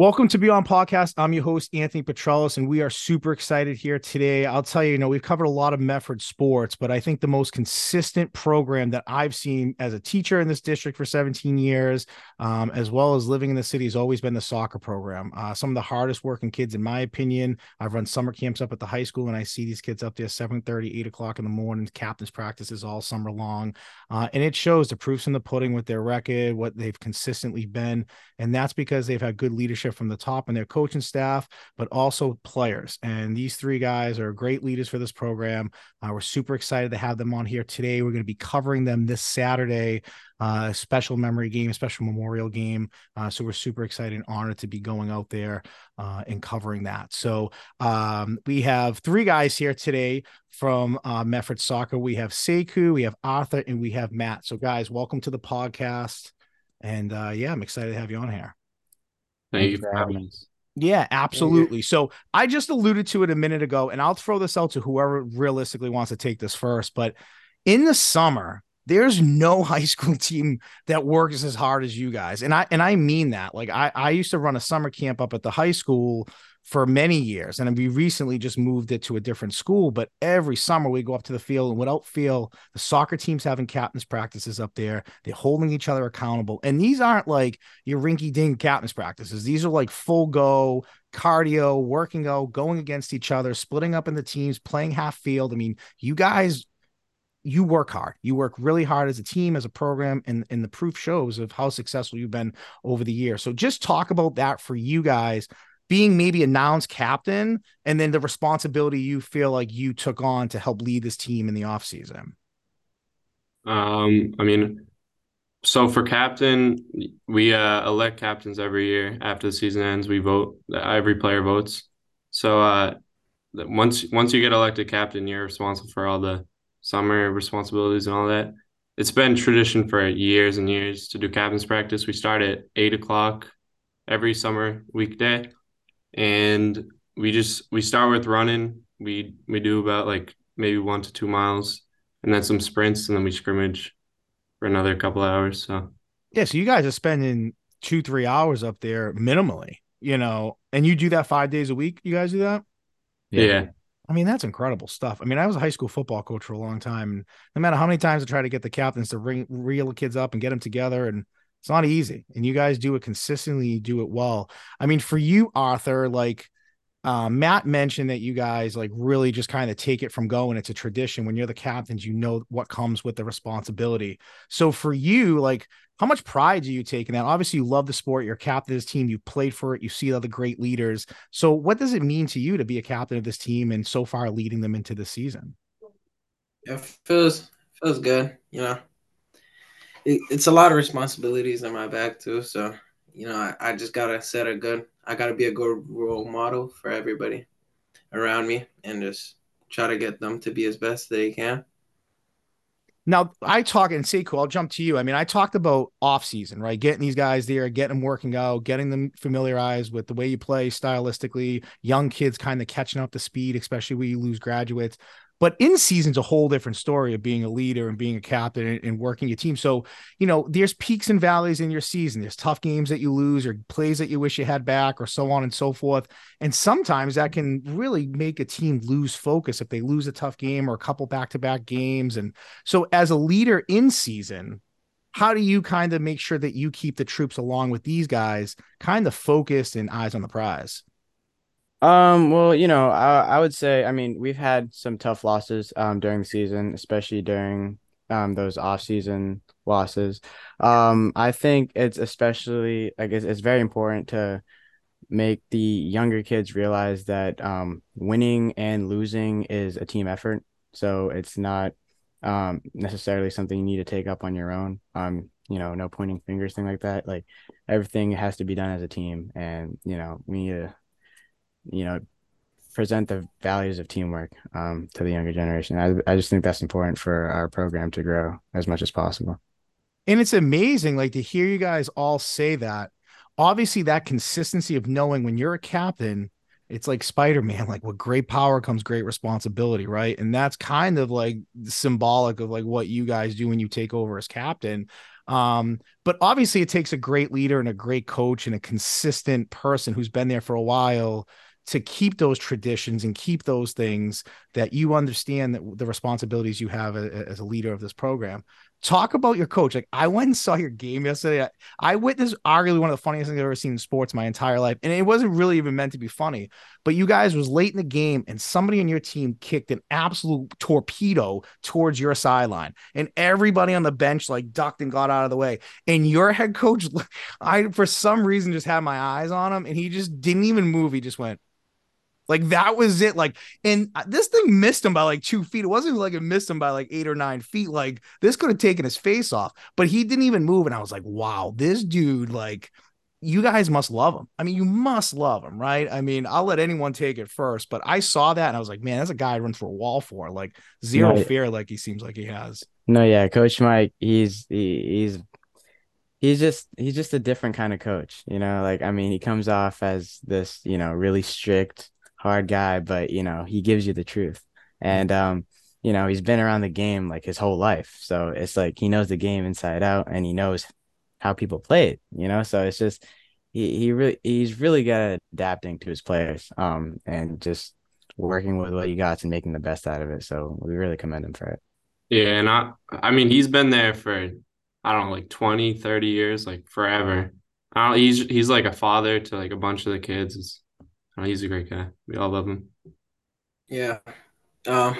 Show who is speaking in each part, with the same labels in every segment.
Speaker 1: Welcome to Beyond Podcast. I'm your host, Anthony Petralis, and we are super excited here today. I'll tell you, you know, we've covered a lot of Medford sports, but I think the most consistent program that I've seen as a teacher in this district for 17 years, um, as well as living in the city, has always been the soccer program. Uh, some of the hardest working kids, in my opinion. I've run summer camps up at the high school, and I see these kids up there 7 30, 8 o'clock in the morning, captain's practices all summer long. Uh, and it shows the proofs in the pudding with their record, what they've consistently been. And that's because they've had good leadership leadership from the top and their coaching staff, but also players. And these three guys are great leaders for this program. Uh, we're super excited to have them on here today. We're going to be covering them this Saturday, uh, special memory game, special memorial game. Uh, so we're super excited and honored to be going out there uh, and covering that. So um, we have three guys here today from uh, Medford Soccer. We have Sekou, we have Arthur, and we have Matt. So guys, welcome to the podcast. And uh, yeah, I'm excited to have you on here.
Speaker 2: Thank you for having us.
Speaker 1: Yeah, absolutely. So I just alluded to it a minute ago, and I'll throw this out to whoever realistically wants to take this first. But in the summer, there's no high school team that works as hard as you guys. And I and I mean that. Like I, I used to run a summer camp up at the high school for many years. And we recently just moved it to a different school. But every summer we go up to the field and without fail, the soccer team's having captain's practices up there. They're holding each other accountable. And these aren't like your rinky dink captain's practices. These are like full go cardio, working out, going against each other, splitting up in the teams, playing half field. I mean, you guys you work hard. You work really hard as a team, as a program, and, and the proof shows of how successful you've been over the year. So just talk about that for you guys being maybe announced captain and then the responsibility you feel like you took on to help lead this team in the offseason?
Speaker 2: Um, I mean, so for captain, we uh, elect captains every year after the season ends. We vote, every player votes. So uh, once once you get elected captain, you're responsible for all the summer responsibilities and all that. It's been tradition for years and years to do captain's practice. We start at eight o'clock every summer weekday and we just we start with running. We we do about like maybe one to two miles, and then some sprints, and then we scrimmage for another couple hours. So
Speaker 1: yeah, so you guys are spending two three hours up there minimally, you know, and you do that five days a week. You guys do that?
Speaker 2: Yeah. yeah.
Speaker 1: I mean, that's incredible stuff. I mean, I was a high school football coach for a long time. And no matter how many times I try to get the captains to ring, reel the kids up and get them together and it's not easy. And you guys do it consistently, you do it well. I mean, for you, Arthur, like uh, Matt mentioned that you guys like really just kind of take it from go and it's a tradition. When you're the captains, you know what comes with the responsibility. So for you, like how much pride do you take in that? Obviously, you love the sport, you're captain of this team, you played for it, you see other great leaders. So what does it mean to you to be a captain of this team and so far leading them into the season?
Speaker 3: It feels feels good, you know it, it's a lot of responsibilities on my back too. So you know, I, I just gotta set a good. I gotta be a good role model for everybody around me, and just try to get them to be as best they can.
Speaker 1: Now I talk and cool. I'll jump to you. I mean, I talked about off season, right? Getting these guys there, getting them working out, getting them familiarized with the way you play stylistically. Young kids kind of catching up to speed, especially when you lose graduates. But in season's a whole different story of being a leader and being a captain and, and, working your team. So, you know, there's peaks and valleys in your season. There's tough games that you lose or plays that you wish you had back or so on and so forth. And sometimes that can really make a team lose focus if they lose a tough game or a couple back-to-back games. And so as a leader in season, how do you kind of make sure that you keep the troops along with these guys kind of focused and eyes on the prize?
Speaker 4: Um, well, you know, I, I would say, I mean, we've had some tough losses um during the season, especially during um those off-season losses. Um, I think it's especially like it's, it's very important to make the younger kids realize that um winning and losing is a team effort. So it's not um necessarily something you need to take up on your own. Um, you know, no pointing fingers, thing like that. Like everything has to be done as a team, and you know, we need to you know, present the values of teamwork um, to the younger generation. I, I just think that's important for our program to grow as much as possible.
Speaker 1: And it's amazing, like to hear you guys all say that. Obviously, that consistency of knowing when you're a captain, it's like Spider-Man, like with great power comes great responsibility, right? And that's kind of like symbolic of like what you guys do when you take over as captain. Um, but obviously, it takes a great leader and a great coach and a consistent person who's been there for a while to keep those traditions and keep those things that you understand that the responsibilities you have as a leader of this program. Talk about your coach. Like I went and saw your game yesterday. I, I witnessed arguably one of the funniest things I've ever seen in sports my entire life. And it wasn't really even meant to be funny, but you guys was late in the game and somebody on your team kicked an absolute torpedo towards your sideline. And everybody on the bench like ducked and got out of the way. And your head coach, I for some reason just had my eyes on him and he just didn't even move. He just went, like that was it. Like, and uh, this thing missed him by like two feet. It wasn't like it missed him by like eight or nine feet. Like this could have taken his face off, but he didn't even move. And I was like, wow, this dude, like, you guys must love him. I mean, you must love him, right? I mean, I'll let anyone take it first, but I saw that and I was like, man, that's a guy I run through a wall for. Like zero no, fear, like he seems like he has.
Speaker 4: No, yeah, Coach Mike, he's he, he's he's just he's just a different kind of coach, you know. Like I mean, he comes off as this, you know, really strict, hard guy, but you know, he gives you the truth. And um, you know, he's been around the game like his whole life. So it's like he knows the game inside out and he knows how people play it, you know? So it's just he he really he's really good at adapting to his players um and just working with what he got and making the best out of it. So we really commend him for it.
Speaker 2: Yeah, and I I mean he's been there for I don't know like 20, 30 years, like forever. I don't, he's he's like a father to like a bunch of the kids. It's Oh, he's a great guy. We all love him.
Speaker 3: Yeah. Um,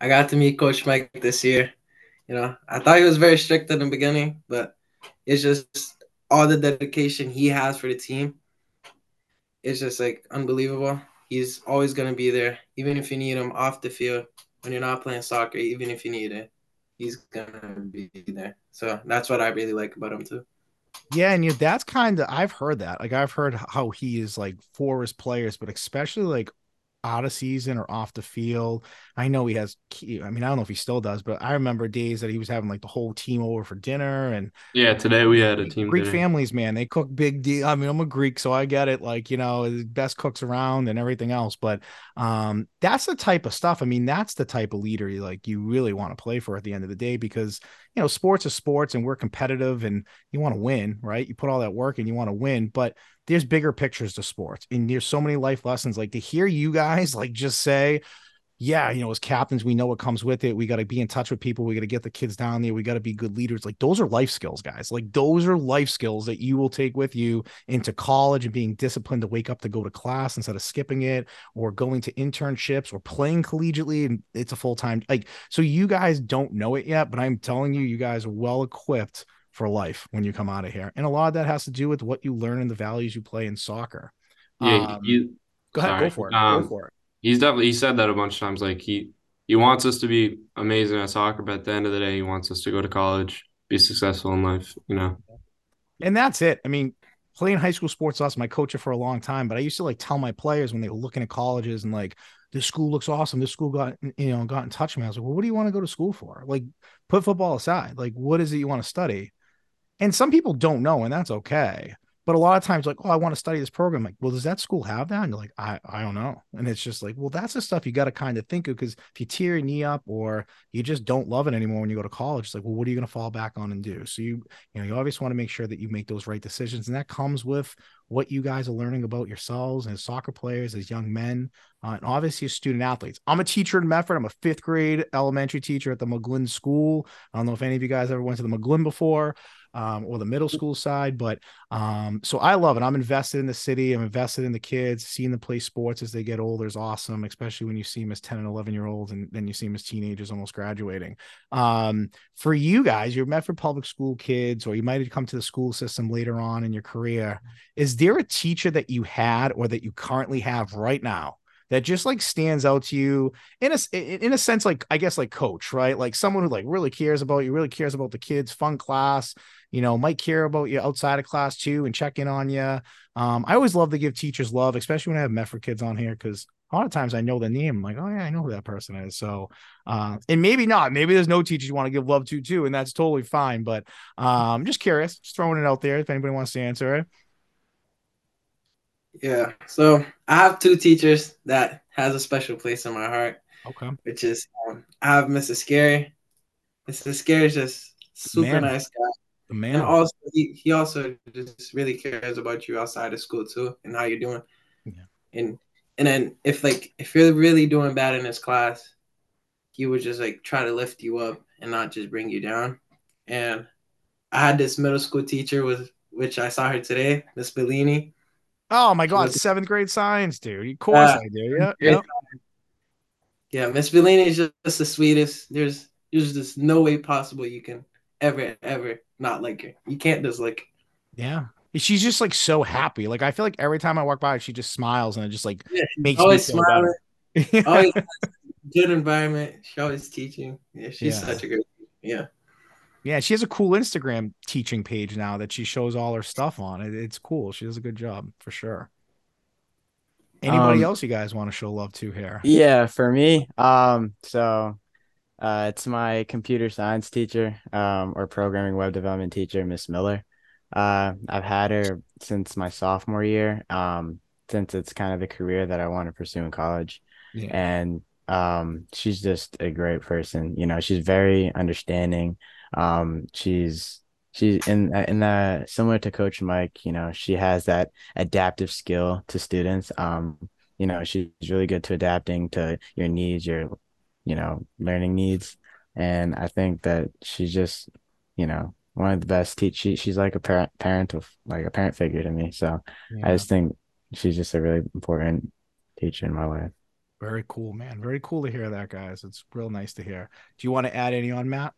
Speaker 3: I got to meet Coach Mike this year. You know, I thought he was very strict in the beginning, but it's just all the dedication he has for the team. It's just like unbelievable. He's always gonna be there, even if you need him off the field when you're not playing soccer. Even if you need it, he's gonna be there. So that's what I really like about him too.
Speaker 1: Yeah, and you that's kind of I've heard that. Like I've heard how he is like for his players, but especially like out of season or off the field. I know he has I mean, I don't know if he still does, but I remember days that he was having like the whole team over for dinner and
Speaker 2: yeah, today we had a team
Speaker 1: Greek
Speaker 2: dinner.
Speaker 1: families, man. They cook big deal. I mean, I'm a Greek, so I get it, like, you know, best cooks around and everything else. But um, that's the type of stuff. I mean, that's the type of leader you like you really want to play for at the end of the day because you know, sports is sports and we're competitive and you want to win, right? You put all that work and you want to win, but there's bigger pictures to sports and there's so many life lessons. Like to hear you guys like just say, yeah, you know, as captains, we know what comes with it. We got to be in touch with people. We got to get the kids down there. We got to be good leaders. Like those are life skills, guys. Like those are life skills that you will take with you into college and being disciplined to wake up to go to class instead of skipping it or going to internships or playing collegiately. And it's a full time. Like, so you guys don't know it yet, but I'm telling you, you guys are well equipped for life when you come out of here. And a lot of that has to do with what you learn and the values you play in soccer.
Speaker 2: Yeah. Um, you,
Speaker 1: go ahead. Sorry. Go for it. Um, go for it
Speaker 2: he's definitely he said that a bunch of times. Like he he wants us to be amazing at soccer, but at the end of the day, he wants us to go to college, be successful in life. You know.
Speaker 1: And that's it. I mean, playing high school sports lost my coach for a long time, but I used to like tell my players when they were looking at colleges and like this school looks awesome. This school got you know got in touch with me. I was like, well, what do you want to go to school for? Like, put football aside. Like, what is it you want to study? And some people don't know, and that's okay. But a lot of times, like, oh, I want to study this program. Like, well, does that school have that? And you're like, I, I don't know. And it's just like, well, that's the stuff you got to kind of think of because if you tear your knee up or you just don't love it anymore when you go to college, it's like, well, what are you going to fall back on and do? So you, you know, you always want to make sure that you make those right decisions, and that comes with what you guys are learning about yourselves as soccer players, as young men, uh, and obviously as student athletes. I'm a teacher in Medford. I'm a fifth grade elementary teacher at the McGlynn School. I don't know if any of you guys ever went to the McGlynn before um, or the middle school side. But um, so I love it. I'm invested in the city. I'm invested in the kids. Seeing them play sports as they get older is awesome, especially when you see them as 10 and 11 year olds and then you see them as teenagers almost graduating. Um, for you guys, you're Medford Public School kids, or you might have come to the school system later on in your career. Is there a teacher that you had or that you currently have right now? that just like stands out to you in a in a sense like I guess like coach, right? Like someone who like really cares about you, really cares about the kids, fun class, you know, might care about you outside of class too and check in on you. Um, I always love to give teachers love, especially when I have Medford kids on here, because a lot of times I know the name. I'm like, oh yeah, I know who that person is. So, uh, and maybe not. Maybe there's no teachers you want to give love to too, and that's totally fine. But um, I'm just curious, just throwing it out there if anybody wants to answer it.
Speaker 3: Yeah. So I have two teachers that has a special place in my heart.
Speaker 1: Okay.
Speaker 3: Which is um, I have Mrs. Scary. Mrs. Scary is just super Man. nice guy.
Speaker 1: The man.
Speaker 3: And also, he, he also just really cares about you outside of school too, and how you're doing.
Speaker 1: Yeah.
Speaker 3: And and then if like if you're really doing bad in his class, he would just like try to lift you up and not just bring you down. And I had this middle school teacher with which I saw her today, Miss Bellini.
Speaker 1: oh my god,
Speaker 3: was-
Speaker 1: seventh grade science, dude. Of course
Speaker 3: Uh,
Speaker 1: I do. Yeah.
Speaker 3: yeah. Yeah, Miss Bellini is just, just the sweetest. There's there's just no way possible you can ever ever not like her. You can't dislike.
Speaker 1: Yeah. She's just like so happy. Like I feel like every time I walk by, she just smiles and it just like.
Speaker 3: Yeah, she's
Speaker 1: makes me
Speaker 3: always
Speaker 1: better.
Speaker 3: smiling. always good environment. She always teaching. Yeah, she's
Speaker 1: Yeah.
Speaker 3: such a good. Yeah.
Speaker 1: Yeah, she has a cool Instagram teaching page now that she shows all her stuff on. It, it's cool. She does a good job for sure. Anybody
Speaker 4: Um,
Speaker 1: else you guys want to show love to here?
Speaker 4: Yeah, for me, um, so uh, it's my computer science teacher, um, or programming web development teacher, Miss Miller. Uh, I've had her since my sophomore year, um, since it's kind of the career that I want to pursue in college.
Speaker 1: Yeah.
Speaker 4: and um she's just a great person you know she's very understanding um she's she's in in the similar to coach mike you know she has that adaptive skill to students um you know she's really good to adapting to your needs your you know learning needs and i think that she's just you know one of the best teach she, she's like a parent parent of like a parent figure to me so
Speaker 1: Yeah.
Speaker 4: i just think she's just a really important teacher in my life
Speaker 1: Very cool, man. Very cool to hear that, guys. It's real nice to hear. Do you want to add any on Matt?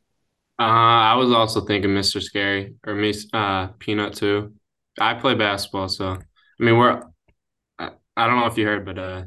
Speaker 2: Uh, I was also thinking Mr. Scary or Miss uh Peanut too. I play basketball, so I mean we're I, I don't know if you heard, but uh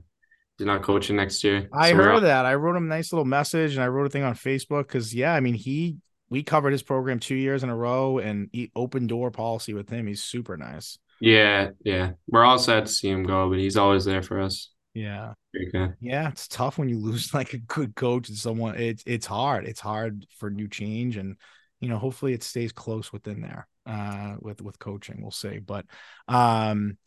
Speaker 2: he's not coaching next year.
Speaker 1: I heard
Speaker 2: all-
Speaker 1: that. I wrote him a nice little message and I wrote a thing on Facebook because yeah, I mean he we covered his program two years in a row and he open door policy with him. He's super nice.
Speaker 2: Yeah, yeah. We're all sad to see him go, but he's always there for us.
Speaker 1: Yeah.
Speaker 2: Good.
Speaker 1: Yeah, it's tough when you lose like a good coach and someone it's it's hard. It's hard for new change and you know, hopefully it stays close within there uh with with coaching. We'll see. But um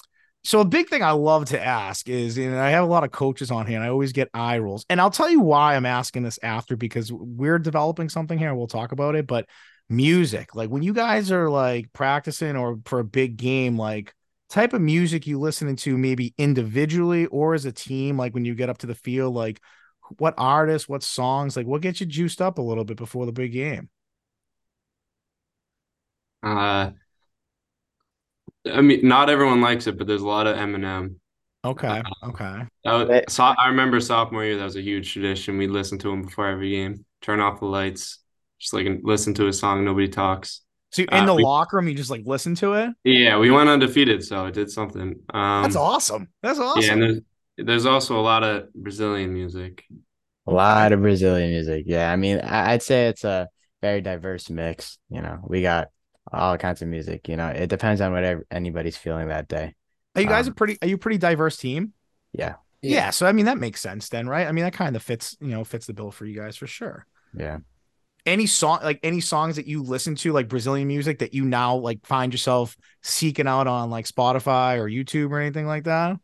Speaker 1: so a big thing I love to ask is and I have a lot of coaches on here and I always get eye rolls. And I'll tell you why I'm asking this after because we're developing something here and we'll talk about it, but music, like when you guys are like practicing or for a big game like type of music you listening to maybe individually or as a team like when you get up to the field like what artists what songs like what gets you juiced up a little bit before the big game
Speaker 2: Uh I mean not everyone likes it, but there's a lot of Eminem.
Speaker 1: okay okay
Speaker 2: was, so I remember sophomore year that was a huge tradition. We listened to him before every game. Turn off the lights, just like listen to a song. Nobody talks.
Speaker 1: so in
Speaker 2: Uh,
Speaker 1: the
Speaker 2: we-
Speaker 1: locker room you just like listen to it
Speaker 2: Yeah, we went undefeated, so it did something. Um,
Speaker 1: that's awesome that's awesome.
Speaker 2: Yeah, and there's there's also a lot of Brazilian music.
Speaker 4: A lot of Brazilian music. Yeah, I mean, I'd say it's a very diverse mix. You know, we got all kinds of music. You know, it depends on whatever anybody's feeling that day.
Speaker 1: are you guys a
Speaker 4: um,
Speaker 1: pretty are you a pretty diverse team
Speaker 4: Yeah,
Speaker 1: yeah. so i mean that makes sense then right i mean that kind of fits you know fits the bill for you guys for sure
Speaker 4: yeah.
Speaker 1: any song like any songs that you listen to like brazilian music that you now like find yourself seeking out on like spotify or youtube or anything like that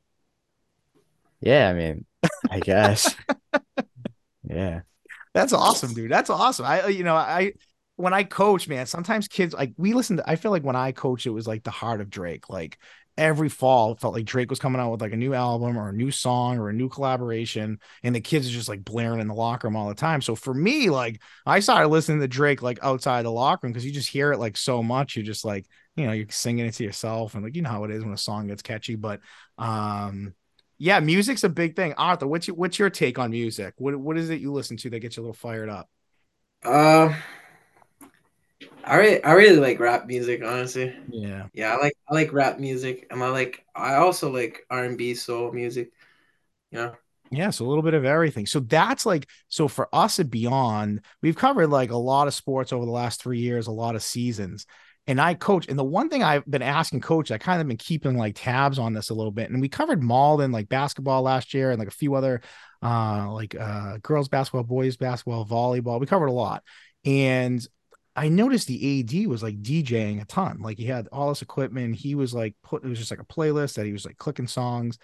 Speaker 4: Yeah, I mean, I guess. Yeah.
Speaker 1: That's awesome, dude. That's awesome. I, you know, I, when I coach, man, sometimes kids like we listen to, I feel like when I coach, it was like the heart of Drake. Like every fall, felt like Drake was coming out with like a new album or a new song or a new collaboration. And the kids are just like blaring in the locker room all the time. So for me, like I started listening to Drake like outside the locker room because you just hear it like so much. You're just like, you know, you're singing it to yourself and like, you know how it is when a song gets catchy. But, um, yeah, music's a big thing. Arthur, what's your what's your take on music? What what is it you listen to that gets you a little fired up?
Speaker 3: Um, I really, I really like rap music, honestly.
Speaker 1: Yeah.
Speaker 3: Yeah, I like, I like rap music, and I like, I also like R and B soul music. Know,
Speaker 1: Yeah, so a little bit of everything. So that's like so for us at Beyond, we've covered like a lot of sports over the last three years, a lot of seasons. And I coach, and the one thing I've been asking coach, I kind of been keeping like tabs on this a little bit. And we covered Malden like basketball last year and like a few other uh like uh girls basketball, boys basketball, volleyball. We covered a lot. And I noticed the AD was like DJing a ton. Like he had all this equipment. He was like put it was just like a playlist that he was like clicking songs.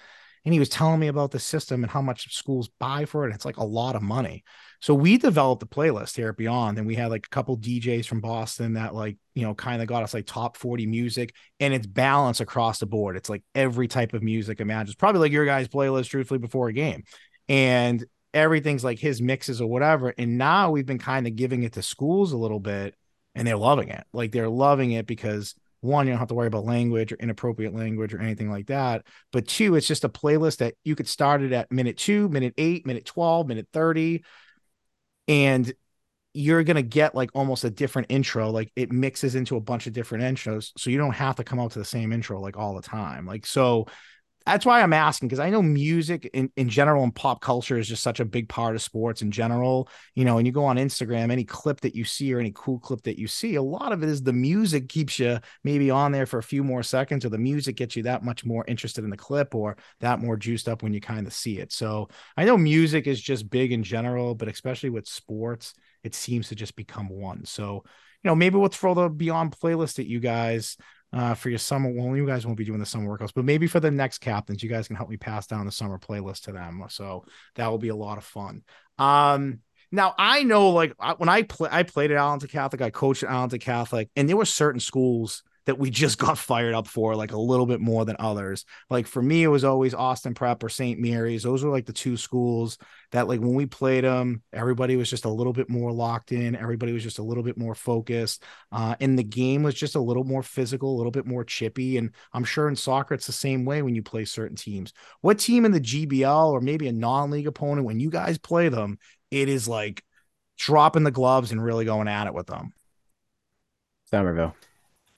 Speaker 1: and he was telling me about the system and how much schools buy for it. It's like a lot of money. So we developed a playlist here at Beyond, and we had like a couple DJs from Boston that like you know kind of got us like top 40 music, and it's balanced across the board. It's like every type of music imagine. It's probably like your guys' playlist, truthfully, before a game, and everything's like his mixes or whatever. And now we've been kind of giving it to schools a little bit, and they're loving it. Like they're loving it because one, you don't have to worry about language or inappropriate language or anything like that. But two, it's just a playlist that you could start it at minute two, minute eight, minute 12, minute 30. And you're going to get like almost a different intro. Like it mixes into a bunch of different intros. So you don't have to come out to the same intro like all the time. Like, so that's why I'm asking because I know music in, in general and pop culture is just such a big part of sports in general. You know, and you go on Instagram, any clip that you see or any cool clip that you see, a lot of it is the music keeps you maybe on there for a few more seconds, or the music gets you that much more interested in the clip or that more juiced up when you kind of see it. So I know music is just big in general, but especially with sports, it seems to just become one. So, you know, maybe we'll throw the Beyond playlist at you guys uh, for your summer. Well, you guys won't be doing the summer workouts, but maybe for the next captains, you guys can help me pass down the summer playlist to them. So that will be a lot of fun. Um, now I know, like when I play, I played at Arlington Catholic, I coached at Arlington Catholic, and there were certain schools that we just got fired up for like a little bit more than others. Like for me, it was always Austin Prep or St. Mary's. Those were like the two schools that like when we played them, everybody was just a little bit more locked in. Everybody was just a little bit more focused. Uh, and the game was just a little more physical, a little bit more chippy. And I'm sure in soccer, it's the same way when you play certain teams. What team in the GBL or maybe a non-league opponent, when you guys play them, it is like dropping the gloves and really going at it with them.
Speaker 4: Somerville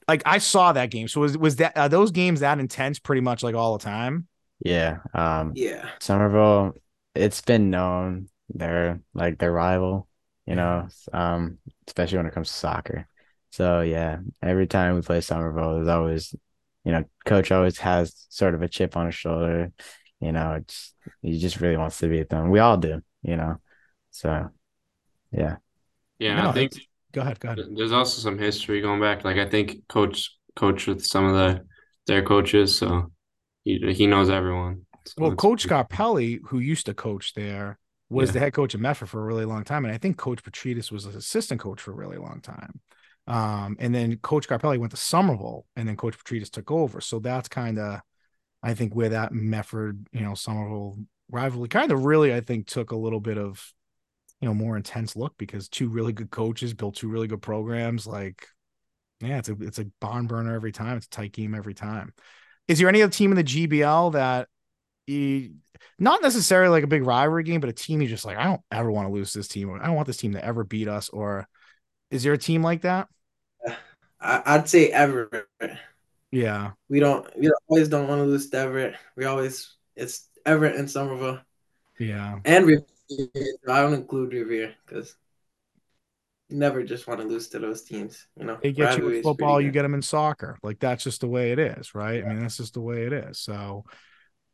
Speaker 1: like I saw that game. So was was that those games that intense pretty much like all the time?
Speaker 4: Yeah. Um
Speaker 3: yeah.
Speaker 4: Somerville, it's been known they're like their rival, you know, um, especially when it comes to soccer. So yeah, every time we play Somerville, there's always, you know, coach always has sort of a chip on his shoulder. You know, it's he just really wants to beat them. We all do, you know. So yeah.
Speaker 2: Yeah, no, I think
Speaker 1: go ahead. Go ahead.
Speaker 2: There's also some history going back. Like I think coach coach with some of the their coaches, so he he knows everyone. So
Speaker 1: well, Coach Scarpelli, who used to coach there, was yeah. the head coach of Medford for a really long time, and I think Coach Petridis was an assistant coach for a really long time. Um, and then Coach Scarpelli went to Somerville, and then Coach Petridis took over. So that's kind of, I think, where that Medford, you know, Somerville rivalry kind of really, I think, took a little bit of you know more intense look because two really good coaches built two really good programs. Like, yeah, it's a it's a barn burner every time. It's a tight game every time. Is there any other team in the GBL that you not necessarily like a big rivalry game, but a team you just like, I don't ever want to lose this team, or I don't want this team to ever beat us, or is there a team like that?
Speaker 3: I'd say Everett.
Speaker 1: Yeah,
Speaker 3: we don't. We always don't want to lose to Everett. We always it's Everett and Somerville.
Speaker 1: Yeah,
Speaker 3: and I don't include Revere because you never just want to lose to those teams. You know,
Speaker 1: they get you in football, you get them in soccer. Like that's just the way it is, right? Yeah. I mean, that's just the way it is. So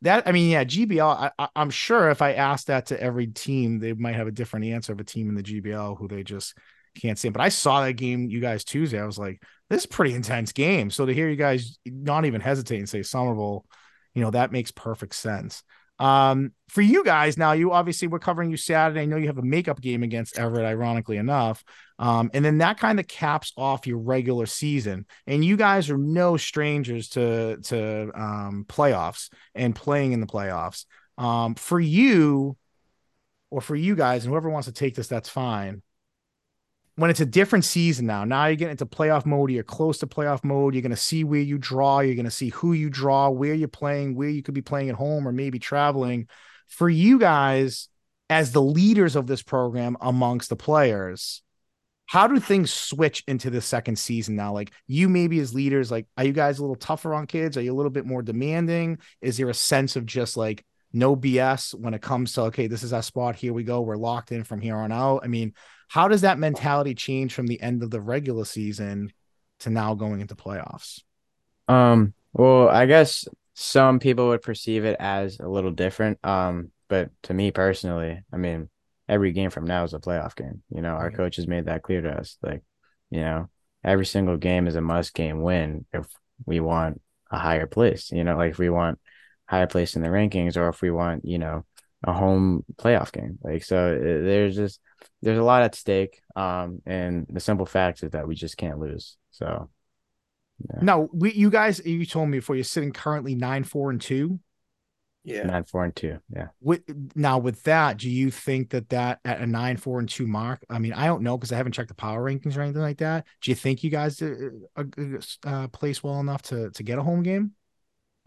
Speaker 1: that I mean, yeah, GBL. I, am sure if I asked that to every team, they might have a different answer of a team in the GBL who they just can't stand. But I saw that game, you guys Tuesday. I was like, this is pretty intense game. So to hear you guys not even hesitate and say Somerville, you know, that makes perfect sense. Um, for you guys now, you obviously we're covering you Saturday. I know you have a makeup game against Everett, ironically enough. Um, and then that kind of caps off your regular season. And you guys are no strangers to to um, playoffs and playing in the playoffs. Um, for you, or for you guys, and whoever wants to take this, that's fine when it's a different season now, now you're getting into playoff mode, you're close to playoff mode, you're going to see where you draw, you're going to see who you draw, where you're playing, where you could be playing at home or maybe traveling. For you guys, as the leaders of this program amongst the players, how do things switch into the second season now? Like you maybe as leaders, like are you guys a little tougher on kids? Are you a little bit more demanding? Is there a sense of just like no BS when it comes to okay, this is our spot, here we go, we're locked in from here on out? I mean, how does that mentality change from the end of the regular season to now going into playoffs?
Speaker 4: Um, well, I guess some people would perceive it as a little different. Um, but to me personally, I mean, every game from now is a playoff game. You know, our coach has made that clear to us. Like, you know, every single game is a must game win if we want a higher place. You know, like if we want higher place in the rankings or if we want, you know, a home playoff game. Like so there's just there's a lot at stake. Um and the simple fact is that we just can't lose. So
Speaker 1: yeah. Now we you guys you told me before you're sitting currently nine, four, and two.
Speaker 4: Yeah. Nine, four, and two. Yeah.
Speaker 1: With now with that, do you think that that at a nine, four, and two mark? I mean, I don't know because I haven't checked the power rankings or anything like that. Do you think you guys uh, uh, uh place well enough to to get a home game?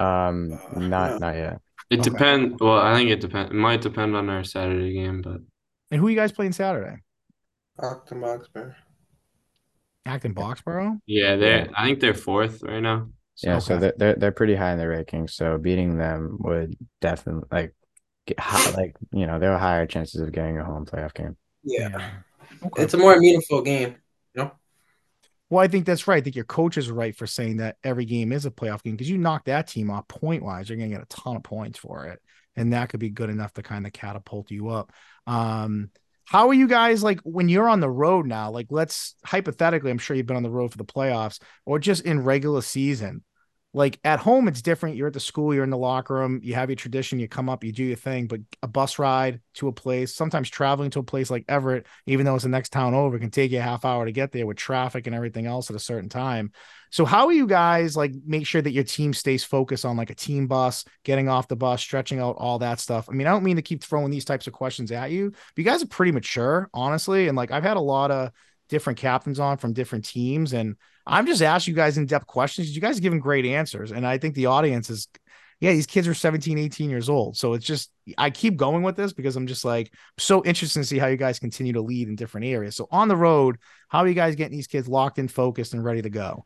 Speaker 4: Um, not not yet.
Speaker 2: It okay. depends. Well, I think it depends. It might depend on our Saturday game, but.
Speaker 1: And who are you guys playing Saturday?
Speaker 3: Acton Boxborough.
Speaker 1: Acton Boxborough.
Speaker 2: Yeah, they. I think they're fourth right now.
Speaker 4: So, yeah, okay. so they're, they're they're pretty high in the rankings. So beating them would definitely like get high, like you know there are higher chances of getting a home playoff game.
Speaker 3: Yeah, yeah. Okay. it's a more meaningful game. You know.
Speaker 1: Well, I think that's right. I think your coach is right for saying that every game is a playoff game because you knock that team off point wise, you're going to get a ton of points for it, and that could be good enough to kind of catapult you up. Um, how are you guys like when you're on the road now? Like, let's hypothetically, I'm sure you've been on the road for the playoffs or just in regular season. Like at home, it's different. You're at the school, you're in the locker room, you have your tradition, you come up, you do your thing. But a bus ride to a place, sometimes traveling to a place like Everett, even though it's the next town over, can take you a half hour to get there with traffic and everything else at a certain time. So how are you guys like make sure that your team stays focused on like a team bus, getting off the bus, stretching out all that stuff? I mean, I don't mean to keep throwing these types of questions at you, but you guys are pretty mature, honestly. And like I've had a lot of different captains on from different teams and I'm just asking you guys in depth questions. You guys are giving great answers. And I think the audience is, yeah, these kids are 17, 18 years old. So it's just, I keep going with this because I'm just like so interested to see how you guys continue to lead in different areas. So on the road, how are you guys getting these kids locked in, focused, and ready to go?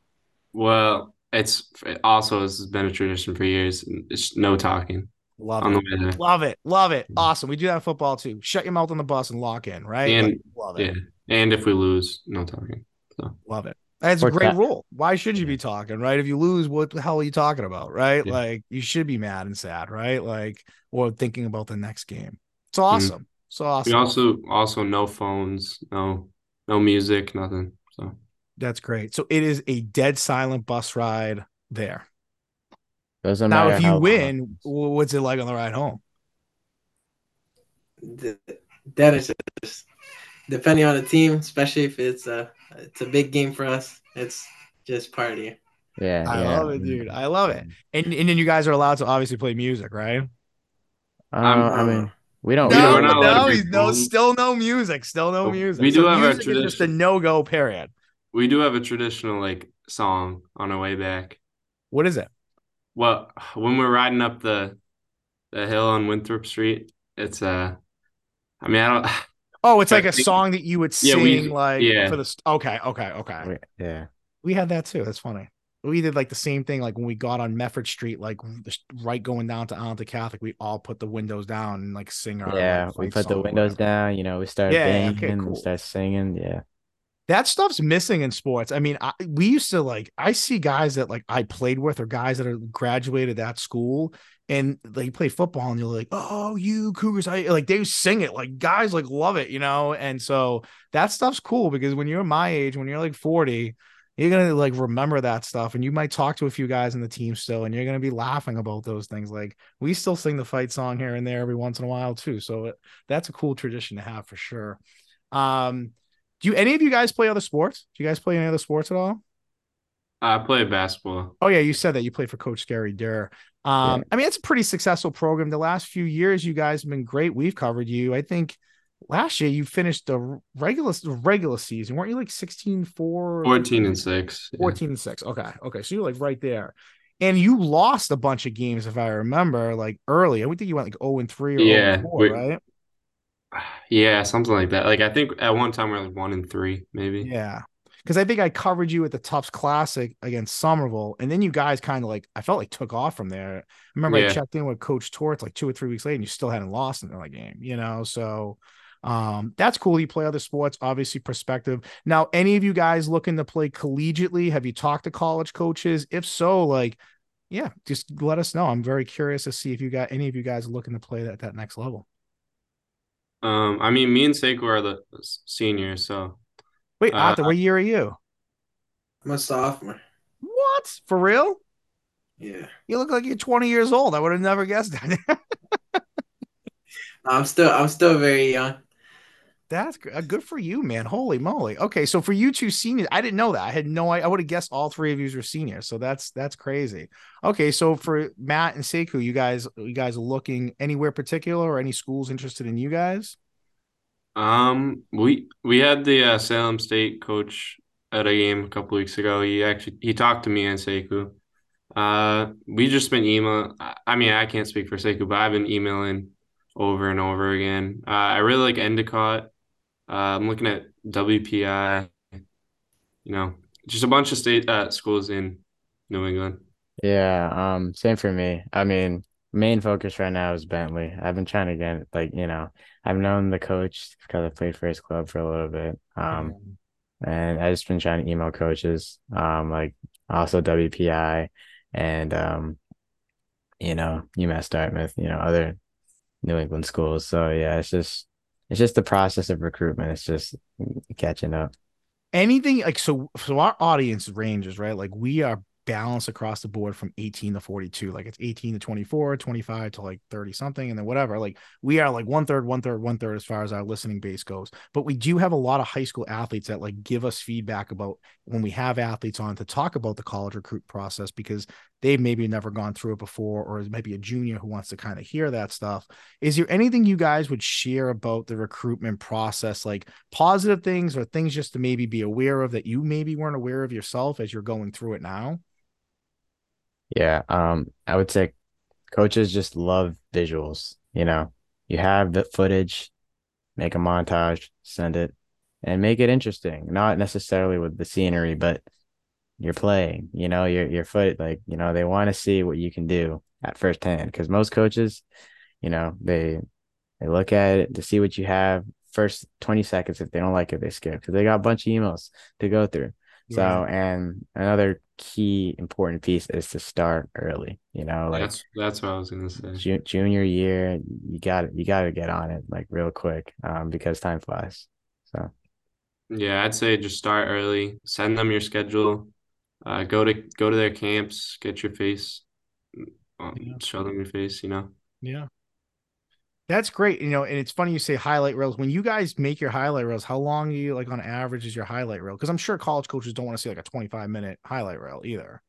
Speaker 2: Well, it's it also has been a tradition for years. It's no talking.
Speaker 1: Love it. Love it. Love it. Mm-hmm. Awesome. We do that in football too. Shut your mouth on the bus and lock in, right?
Speaker 2: And like, love it. Yeah. And if we lose, no talking. So
Speaker 1: love it. That's a great rule. Why should you be talking, right? If you lose, what the hell are you talking about, right? Yeah. Like you should be mad and sad, right? Like or thinking about the next game. It's mm-hmm. awesome. Mm-hmm. So awesome.
Speaker 2: We also also no phones, no no music, nothing. So
Speaker 1: that's great. So it is a dead silent bus ride there.
Speaker 4: Doesn't matter.
Speaker 1: now, if you win, what's it like on the ride home?
Speaker 3: That is just depending on the team, especially if it's a it's a big game for us. It's just party.
Speaker 4: Yeah,
Speaker 1: I
Speaker 4: yeah.
Speaker 1: love it, dude. I love it. And and then you guys are allowed to obviously play music, right?
Speaker 4: Uh, I mean, we don't.
Speaker 1: No,
Speaker 4: we
Speaker 1: don't no, no, still no music. Still no music.
Speaker 2: We do so have a tradition.
Speaker 1: Just a no go. Period.
Speaker 2: We do have a traditional like song on our way back.
Speaker 1: What is it?
Speaker 2: Well, when we're riding up the the hill on Winthrop Street, it's uh I mean I don't
Speaker 1: Oh, it's like a song that you would sing, yeah, we, like
Speaker 2: yeah.
Speaker 1: for the. Okay, okay, okay.
Speaker 4: Yeah,
Speaker 1: we had that too. That's funny. We did like the same thing, like when we got on Medford Street, like right going down to Arlington Catholic, we all put the windows down and like sing our.
Speaker 4: Yeah, like, we put the windows down. You know, we started yeah, banging, okay, cool. we started singing. Yeah,
Speaker 1: that stuff's missing in sports. I mean, I, we used to like I see guys that like I played with or guys that are graduated that school and they play football and you're like, oh, you Cougars, I like they sing it like guys like love it, you know. And so that stuff's cool because when you're my age, when you're like 40, you're gonna like remember that stuff, and you might talk to a few guys in the team still, and you're gonna be laughing about those things. Like we still sing the fight song here and there every once in a while too. So it, that's a cool tradition to have for sure. Um, do you any of you guys play other sports? Do you guys play any other sports at all?
Speaker 2: I play basketball.
Speaker 1: Oh yeah, you said that you played for Coach Gary Durr. Um, yeah. I mean, it's a pretty successful program. The last few years, you guys have been great. We've covered you. I think last year you finished the regular regular season, weren't you like 16 4
Speaker 2: 14 and 6.
Speaker 1: 14 yeah. and 6. Okay. Okay. So you're like right there. And you lost a bunch of games, if I remember, like early. I would think you went like 0 and 3 or yeah, 4, we, right?
Speaker 2: Yeah, something like that. Like I think at one time we are like one and three, maybe.
Speaker 1: Yeah. Cause I think I covered you at the Tufts Classic against Somerville. And then you guys kind of like I felt like took off from there. I remember yeah. I checked in with Coach Torts like two or three weeks later, and you still hadn't lost in that game, you know. So um that's cool. You play other sports, obviously perspective. Now, any of you guys looking to play collegiately? Have you talked to college coaches? If so, like yeah, just let us know. I'm very curious to see if you got any of you guys looking to play that that next level.
Speaker 2: Um, I mean, me and Sekou are the seniors, so.
Speaker 1: Wait, uh, Arthur, what year are you?
Speaker 3: I'm a sophomore.
Speaker 1: What? For real?
Speaker 3: Yeah.
Speaker 1: You look like you're 20 years old. I would have never guessed that.
Speaker 3: I'm still I'm still very young.
Speaker 1: That's uh, good for you, man. Holy moly. Okay, so for you two seniors, I didn't know that. I had no I would have guessed all three of you were seniors. So that's that's crazy. Okay, so for Matt and Sekou, you guys you guys looking anywhere particular or any schools interested in you guys?
Speaker 2: Um, we we had the uh, Salem State coach at a game a couple weeks ago. He actually he talked to me and Sekou. Uh, we just been email. I mean, I can't speak for Sekou, but I've been emailing over and over again. Uh, I really like Endicott. Uh, I'm looking at WPI. You know, just a bunch of state uh, schools in New England.
Speaker 4: Yeah, um, same for me. I mean, main focus right now is Bentley. I've been trying to get like, you know, I've known the coach because I played for his club for a little bit. Um, and I just been trying to email coaches, um, like also WPI and um, you know, UMass Dartmouth, you know, other New England schools. So yeah, it's just it's just the process of recruitment. It's just catching up.
Speaker 1: Anything like so so our audience ranges, right? Like we are balance across the board from 18 to 42 like it's 18 to 24 25 to like 30 something and then whatever. Like we are like one third one third one third as far as our listening base goes. But we do have a lot of high school athletes that like give us feedback about when we have athletes on to talk about the college recruit process because they've maybe never gone through it before or maybe a junior who wants to kind of hear that stuff. Is there anything you guys would share about the recruitment process like positive things or things just to maybe be aware of that you maybe weren't aware of yourself as you're going through it now
Speaker 4: yeah, um, I would say coaches just love visuals. You know, you have the footage, make a montage, send it, and make it interesting. Not necessarily with the scenery, but you're playing. You know, your your foot, like you know, they want to see what you can do at first hand. Because most coaches, you know, they they look at it to see what you have first 20 seconds. If they don't like it, they skip because they got a bunch of emails to go through. So, and another key important piece is to start early. You know, like
Speaker 2: that's that's what I was gonna say.
Speaker 4: Ju- junior year, you got it. You got to get on it like real quick, um, because time flies. So,
Speaker 2: yeah, I'd say just start early. Send them your schedule. Uh, go to go to their camps. Get your face. Um, yeah. Show them your face. You know.
Speaker 1: Yeah. That's great. You know, and it's funny you say highlight reels. When you guys make your highlight reels, how long you like on average is your highlight reel? Because I'm sure college coaches don't want to see like a 25 minute highlight reel either.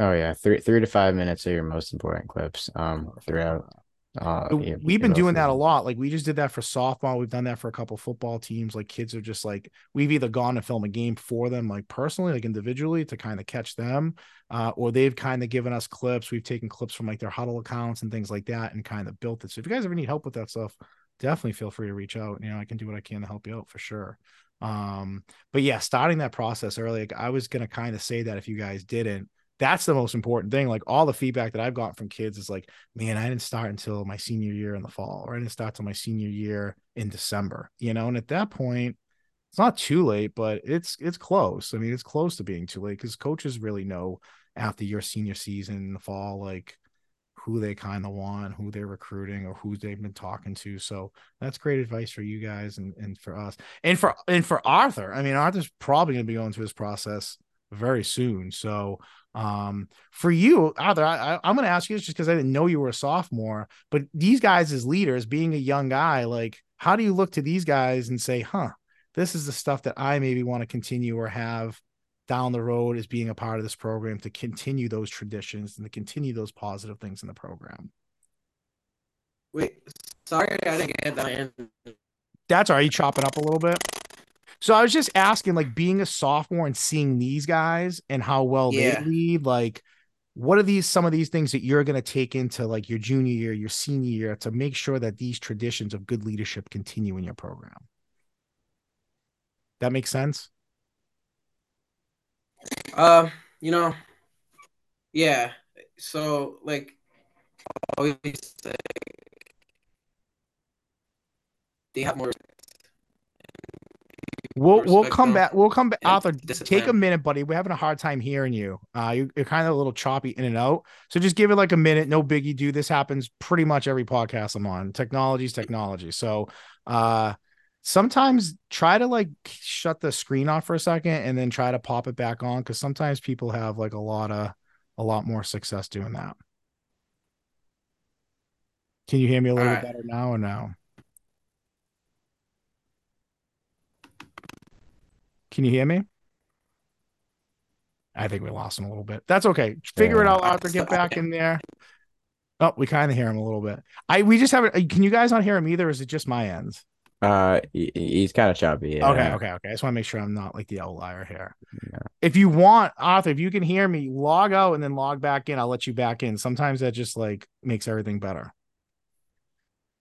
Speaker 4: Oh yeah, three three to five minutes are your most important clips um throughout
Speaker 1: uh, we've been doing that a lot. Like we just did that for softball. We've done that for a couple football teams. Like kids are just like we've either gone to film a game for them, like personally, like individually, to kind of catch them, uh, or they've kind of given us clips. We've taken clips from like their Hudl accounts and things like that, and kind of built it. So if you guys ever need help with that stuff, definitely feel free to reach out. You know, I can do what I can to help you out for sure. Um, but yeah, starting that process early, like I was gonna kind of say that if you guys didn't, that's the most important thing. Like all the feedback that I've gotten from kids is like, man, I didn't start until my senior year in the fall, or I didn't start until my senior year in December, you know. And at that point, it's not too late, but it's it's close. I mean, it's close to being too late because coaches really know after your senior season in the fall, like who they kind of want, who they're recruiting, or who they've been talking to. So that's great advice for you guys and, and for us. And for and for Arthur. I mean, Arthur's probably gonna be going through this process very soon. So um, for you, Arthur, I, am going to ask you this just because I didn't know you were a sophomore, but these guys as leaders, being a young guy, like, how do you look to these guys and say, huh, this is the stuff that I maybe want to continue or have down the road as being a part of this program to continue those traditions and to continue those positive things in the program?
Speaker 3: Wait, sorry, I didn't get that. In.
Speaker 1: That's all right. You chopping up a little bit? So I was just asking, like, being a sophomore and seeing these guys and how well yeah. they lead, like, what are these some of these things that you're going to take into like your junior year, your senior year to make sure that these traditions of good leadership continue in your program? That makes sense.
Speaker 3: Uh, you know, yeah. So like, always say they have more
Speaker 1: We'll we'll come back. We'll come back. Arthur, take a minute, buddy. We're having a hard time hearing you. Uh, you, are kind of a little choppy in and out. So just give it like a minute. No biggie. Do this happens pretty much every podcast I'm on. Technology's technology. So, uh, sometimes try to like shut the screen off for a second and then try to pop it back on because sometimes people have like a lot of a lot more success doing that. Can you hear me a little
Speaker 3: All
Speaker 1: bit better now or no? Can you hear me? I think we lost him a little bit. That's okay. Figure it
Speaker 4: Yeah.
Speaker 1: out, Arthur. Get back in there. Oh, we kind of hear him a little bit. I we just haven't. Can you guys not hear him either? Or is it just my ends?
Speaker 4: Uh, he's kind of choppy. Yeah.
Speaker 1: Okay, okay, okay. I just want to make sure I'm not like the outlier here.
Speaker 4: Yeah.
Speaker 1: If you want, Arthur, if you can hear me, log out and then log back in. I'll let you back in. Sometimes that just like makes everything better.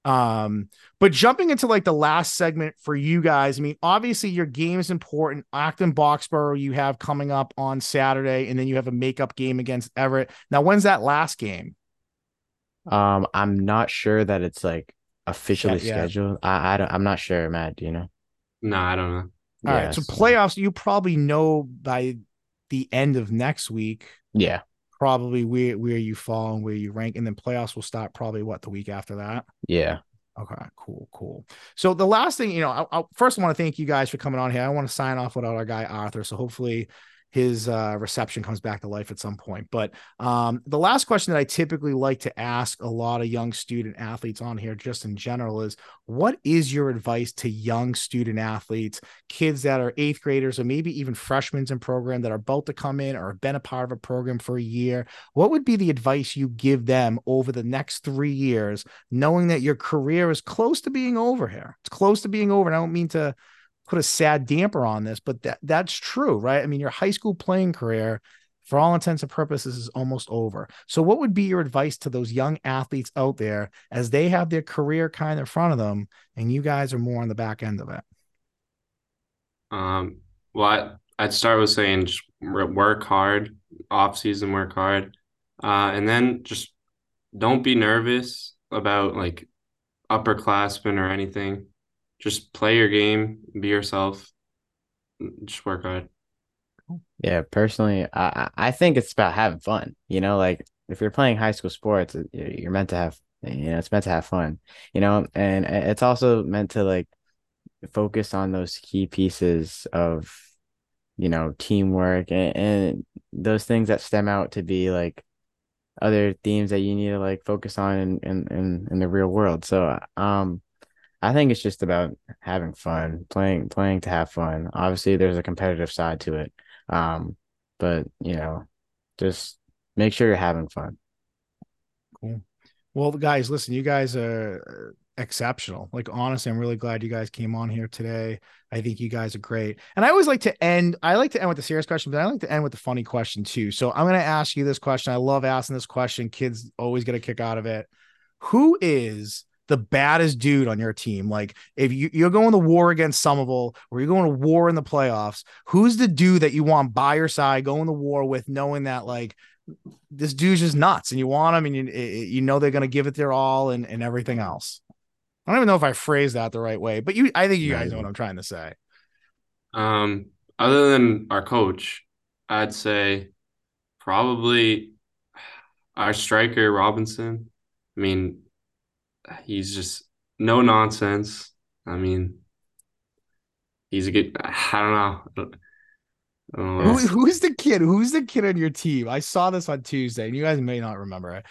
Speaker 1: Um, but jumping into like the last segment for you guys, I mean, obviously your game is important. Acton Boxborough you have coming up on Saturday, and then you have a makeup game against Everett. Now, when's that last game?
Speaker 4: Um, I'm not sure that it's like officially
Speaker 1: Yeah, yeah.
Speaker 4: scheduled. I, I don't, I'm not sure, Matt. Do you know?
Speaker 2: No, I don't know.
Speaker 1: All
Speaker 4: Yeah,
Speaker 1: right, so
Speaker 4: so-
Speaker 1: playoffs, you probably know by the end of next week.
Speaker 4: Yeah,
Speaker 1: probably where where you fall and where you rank, and then playoffs will start probably what the week after that.
Speaker 4: yeah.
Speaker 1: Okay, cool, cool. So the last thing, you know, I, I first I want to thank you guys for coming on here. I want to sign off without our guy Arthur, so hopefully his uh, reception comes back to life at some point. But um, the last question that I typically like to ask a lot of young student athletes on here, just in general, is what is your advice to young student athletes, kids that are eighth graders or maybe even freshmen in program that are about to come in or have been a part of a program for a year? What would be the advice you give them over the next three years, knowing that your career is close to being over here? It's close to being over. And I don't mean to put a sad damper on this, but that that's true, right? I mean, your high school playing career, for all intents and purposes, is almost over. So, what would be your advice to those young athletes out there as they have their career kind of in front of them, and you guys are more on the back end of it?
Speaker 2: Um, well, I'd start with saying just work hard, off season work hard, uh, and then just don't be nervous about like upperclassmen or anything. Just play your game, be yourself, just work hard.
Speaker 4: Yeah, personally, I I think it's about having fun. You know, like if you're playing high school sports, you're you're meant to have, you know, it's meant to have fun. You know, and it's also meant to like focus on those key pieces of, you know, teamwork and, and those things that stem out to be like other themes that you need to like focus on in in in, in the real world. So, um, I think it's just about having fun, playing playing to have fun. Obviously, there's a competitive side to it. Um, but you know, just make sure you're having fun.
Speaker 1: Cool. Well, guys, listen, you guys are exceptional. Like, honestly, I'm really glad you guys came on here today. I think you guys are great. And I always like to end, I like to end with the serious question, but I like to end with the funny question too. So I'm going to ask you this question. I love asking this question. Kids always get a kick out of it. Who is the baddest dude on your team? Like, if you, you're going to war against Somerville or you're going to war in the playoffs, who's the dude that you want by your side going to war with, knowing that, like, this dude's just nuts and you want him and you you know they're going to give it their all and, and everything else. I don't even know if I phrased that the right way, but you I think you guys know what I'm trying to say.
Speaker 2: Um, other than our coach, I'd say probably our striker Robinson. I mean, he's just no nonsense. I mean, he's a good. I don't know. I don't, know.
Speaker 1: Who, who's the kid? Who's the kid on your team? I saw this on Tuesday, and you guys may not remember it,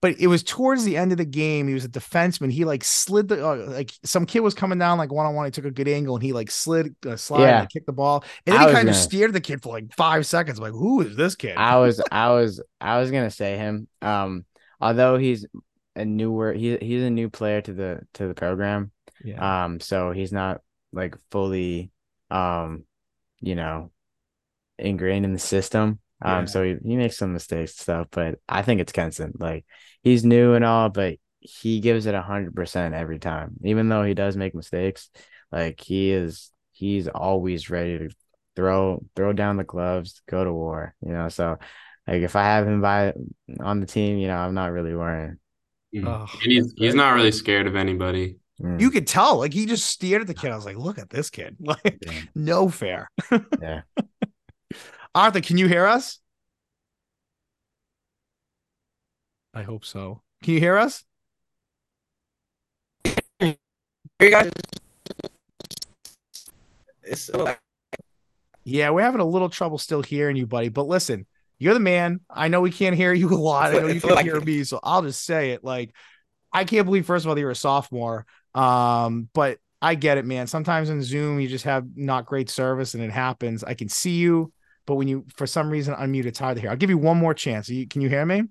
Speaker 1: but it was towards the end of the game. He was a defenseman. He like slid the uh, like some kid was coming down like one on one. He took a good angle and he like slid uh, slide
Speaker 4: Yeah.
Speaker 1: and kicked the ball, and then
Speaker 4: I
Speaker 1: he kind of
Speaker 4: gonna-
Speaker 1: stared at the kid for like five seconds. like, who is this kid?
Speaker 4: I was I was I was gonna say him. Um, although he's a newer he he's a new player to the to the program.
Speaker 1: yeah.
Speaker 4: Um, so he's not like fully um, you know, ingrained in the system. Um,
Speaker 1: Yeah.
Speaker 4: so he, he makes some mistakes and stuff, but I think it's Kenson. Like he's new and all, but he gives it a hundred percent every time. Even though he does make mistakes, like he is he's always ready to throw throw down the gloves, go to war, you know. So like if I have him by on the team, you know, I'm not really worrying.
Speaker 2: Mm. He's he's not really scared of anybody.
Speaker 4: Mm,
Speaker 1: you could tell, like he just stared at the kid. I was like, look at this kid. Like,
Speaker 4: yeah.
Speaker 1: no fair.
Speaker 4: yeah.
Speaker 1: Arthur, can you hear us? I hope so. Can you hear us?
Speaker 3: You guys,
Speaker 1: Yeah, we're having a little trouble still hearing you, buddy. But listen, you're the man. I know we can't hear you a lot. I know you can like hear me, so I'll just say it. Like, I can't believe first of all that you're a sophomore. Um, but I get it, man. Sometimes in Zoom you just have not great service, and it happens. I can see you, but when you for some reason unmute, it's hard to hear. I'll give you one more chance. You, can you hear me?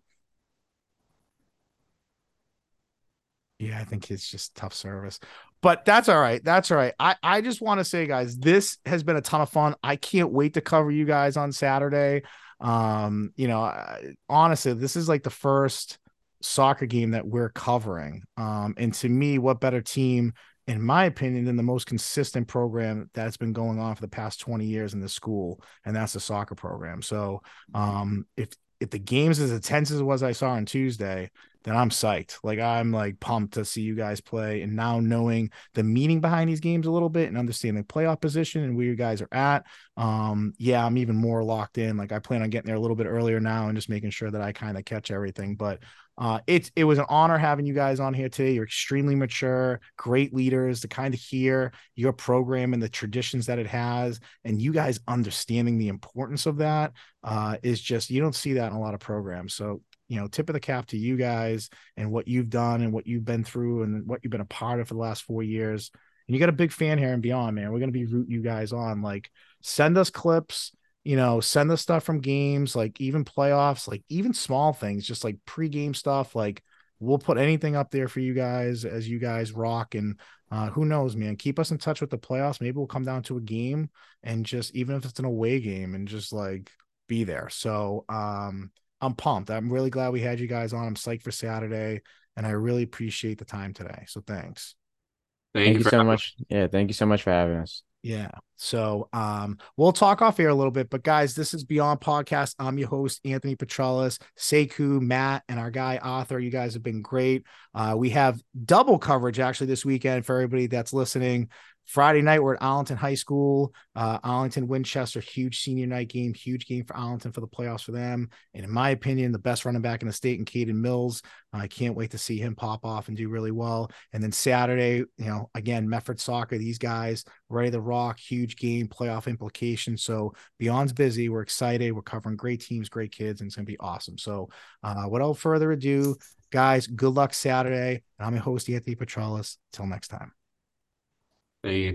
Speaker 1: Yeah, I think it's just tough service but that's all right. That's all right. I, I just want to say, guys, this has been a ton of fun. I can't wait to cover you guys on Saturday. Um, you know, I, honestly, this is like the first soccer game that we're covering. Um, and to me, what better team, in my opinion, than the most consistent program that's been going on for the past 20 years in the school, and that's the soccer program. So um, if if the game's as intense as it was I saw on Tuesday, then I'm psyched. Like I'm like pumped to see you guys play. And now knowing the meaning behind these games a little bit and understanding playoff position and where you guys are at, um, yeah, I'm even more locked in. Like I plan on getting there a little bit earlier now and just making sure that I kind of catch everything. But uh, it it was an honor having you guys on here today. You're extremely mature, great leaders to kind of hear your program and the traditions that it has, and you guys understanding the importance of that uh, is just you don't see that in a lot of programs. So you know, tip of the cap to you guys and what you've done and what you've been through and what you've been a part of for the last four years. And you got a big fan here and beyond, man. We're gonna be rooting you guys on. Like, send us clips you know, send us stuff from games, like even playoffs, like even small things, just like pregame stuff. Like we'll put anything up there for you guys as you guys rock. And uh, who knows, man, keep us in touch with the playoffs. Maybe we'll come down to a game and just even if it's an away game and just like be there. So um, I'm pumped. I'm really glad we had you guys on. I'm psyched for Saturday, and I really appreciate the time today. So thanks.
Speaker 4: Thank, thank you, you so much. Yeah, thank you so much for having us.
Speaker 1: Yeah. So um, we'll talk off here a little bit, but guys, this is Beyond Podcast. I'm your host, Anthony Petralis, Sekou, Matt, and our guy Arthur. You guys have been great. Uh, we have double coverage actually this weekend for everybody that's listening. Friday night, we're at Arlington High School. Uh, Arlington Winchester, huge senior night game, huge game for Arlington for the playoffs for them. And in my opinion, the best running back in the state in Caden Mills. I can't wait to see him pop off and do really well. And then Saturday, you know, again, Medford Soccer, these guys ready to rock, huge game, playoff implications. So Beyond's busy. We're excited. We're covering great teams, great kids, and it's going to be awesome. So uh, without further ado, guys, good luck Saturday. And I'm your host, Anthony Petralis. Till next time.
Speaker 2: They